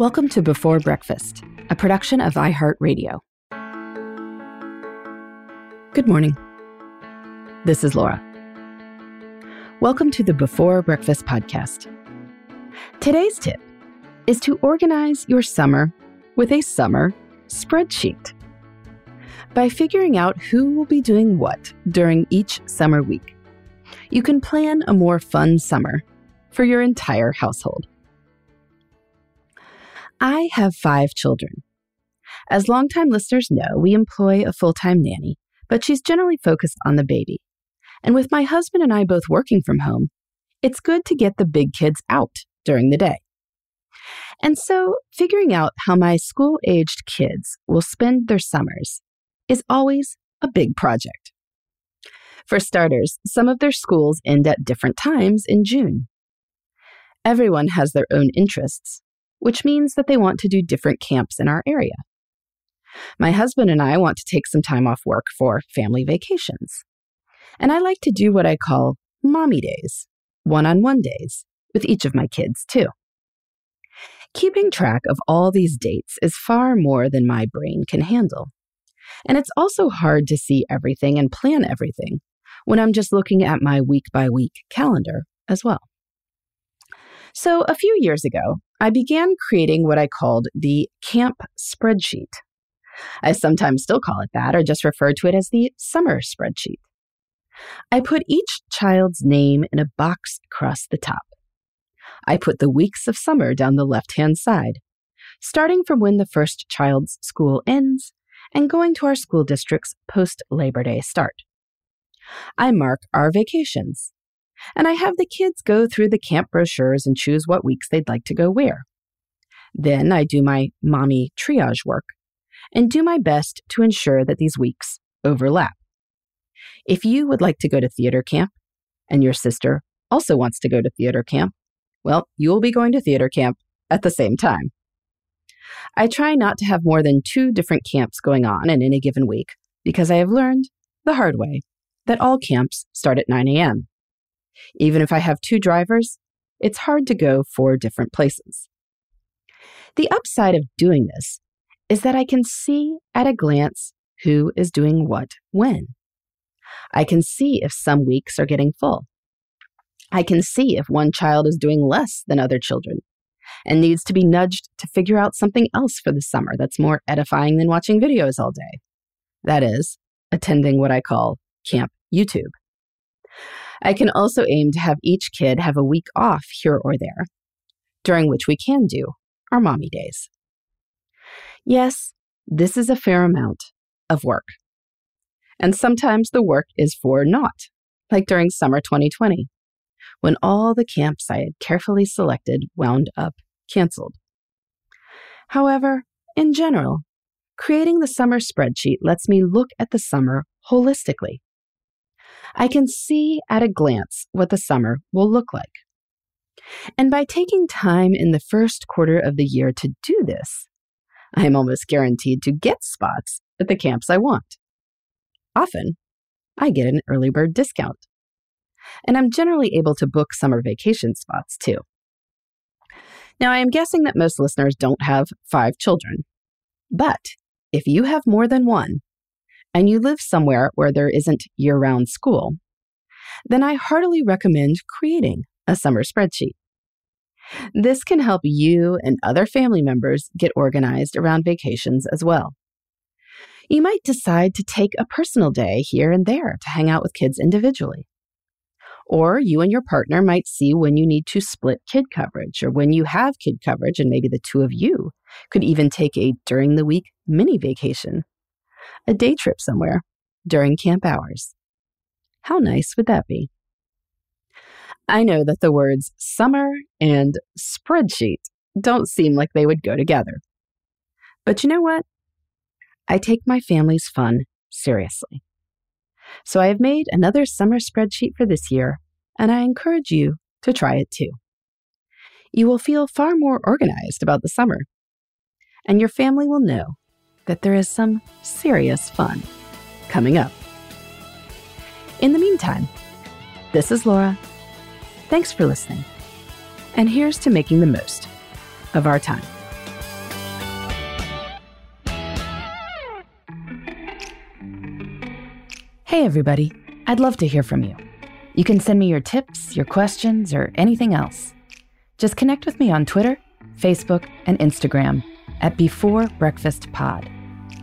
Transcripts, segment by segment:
Welcome to Before Breakfast, a production of iHeartRadio. Good morning. This is Laura. Welcome to the Before Breakfast podcast. Today's tip is to organize your summer with a summer spreadsheet. By figuring out who will be doing what during each summer week, you can plan a more fun summer for your entire household. I have five children. As longtime listeners know, we employ a full time nanny, but she's generally focused on the baby. And with my husband and I both working from home, it's good to get the big kids out during the day. And so, figuring out how my school aged kids will spend their summers is always a big project. For starters, some of their schools end at different times in June. Everyone has their own interests, which means that they want to do different camps in our area. My husband and I want to take some time off work for family vacations. And I like to do what I call mommy days, one on one days, with each of my kids, too. Keeping track of all these dates is far more than my brain can handle. And it's also hard to see everything and plan everything when I'm just looking at my week by week calendar as well. So, a few years ago, I began creating what I called the camp spreadsheet. I sometimes still call it that or just refer to it as the summer spreadsheet. I put each child's name in a box across the top. I put the weeks of summer down the left hand side, starting from when the first child's school ends and going to our school district's post Labor Day start. I mark our vacations, and I have the kids go through the camp brochures and choose what weeks they'd like to go where. Then I do my mommy triage work and do my best to ensure that these weeks overlap. If you would like to go to theater camp and your sister also wants to go to theater camp, well, you will be going to theater camp at the same time. I try not to have more than two different camps going on in any given week because I have learned the hard way that all camps start at 9 a.m. Even if I have two drivers, it's hard to go four different places. The upside of doing this is that I can see at a glance who is doing what when. I can see if some weeks are getting full. I can see if one child is doing less than other children and needs to be nudged to figure out something else for the summer that's more edifying than watching videos all day. That is, attending what I call Camp YouTube. I can also aim to have each kid have a week off here or there, during which we can do our mommy days. Yes, this is a fair amount of work. And sometimes the work is for naught, like during summer 2020, when all the camps I had carefully selected wound up canceled. However, in general, creating the summer spreadsheet lets me look at the summer holistically. I can see at a glance what the summer will look like. And by taking time in the first quarter of the year to do this, I am almost guaranteed to get spots at the camps I want. Often, I get an early bird discount. And I'm generally able to book summer vacation spots too. Now, I am guessing that most listeners don't have five children. But if you have more than one, and you live somewhere where there isn't year round school, then I heartily recommend creating a summer spreadsheet. This can help you and other family members get organized around vacations as well. You might decide to take a personal day here and there to hang out with kids individually. Or you and your partner might see when you need to split kid coverage or when you have kid coverage, and maybe the two of you could even take a during the week mini vacation, a day trip somewhere during camp hours. How nice would that be? I know that the words summer and spreadsheet don't seem like they would go together. But you know what? I take my family's fun seriously. So I have made another summer spreadsheet for this year, and I encourage you to try it too. You will feel far more organized about the summer, and your family will know that there is some serious fun coming up. In the meantime, this is Laura. Thanks for listening. And here's to making the most of our time. Hey, everybody. I'd love to hear from you. You can send me your tips, your questions, or anything else. Just connect with me on Twitter, Facebook, and Instagram at Before Breakfast Pod.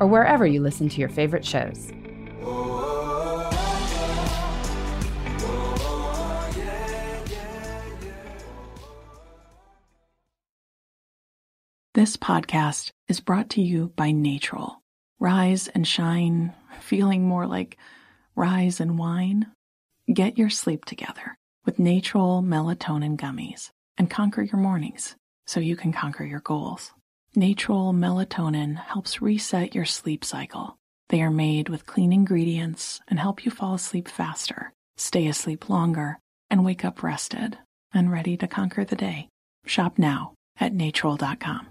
or wherever you listen to your favorite shows. This podcast is brought to you by Natrol. Rise and shine, feeling more like rise and wine. Get your sleep together with Natrol melatonin gummies and conquer your mornings so you can conquer your goals. Natrol melatonin helps reset your sleep cycle. They are made with clean ingredients and help you fall asleep faster, stay asleep longer, and wake up rested and ready to conquer the day. Shop now at natrol.com.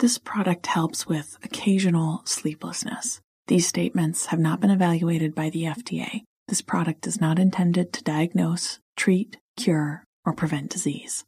This product helps with occasional sleeplessness. These statements have not been evaluated by the FDA. This product is not intended to diagnose, treat, cure, or prevent disease.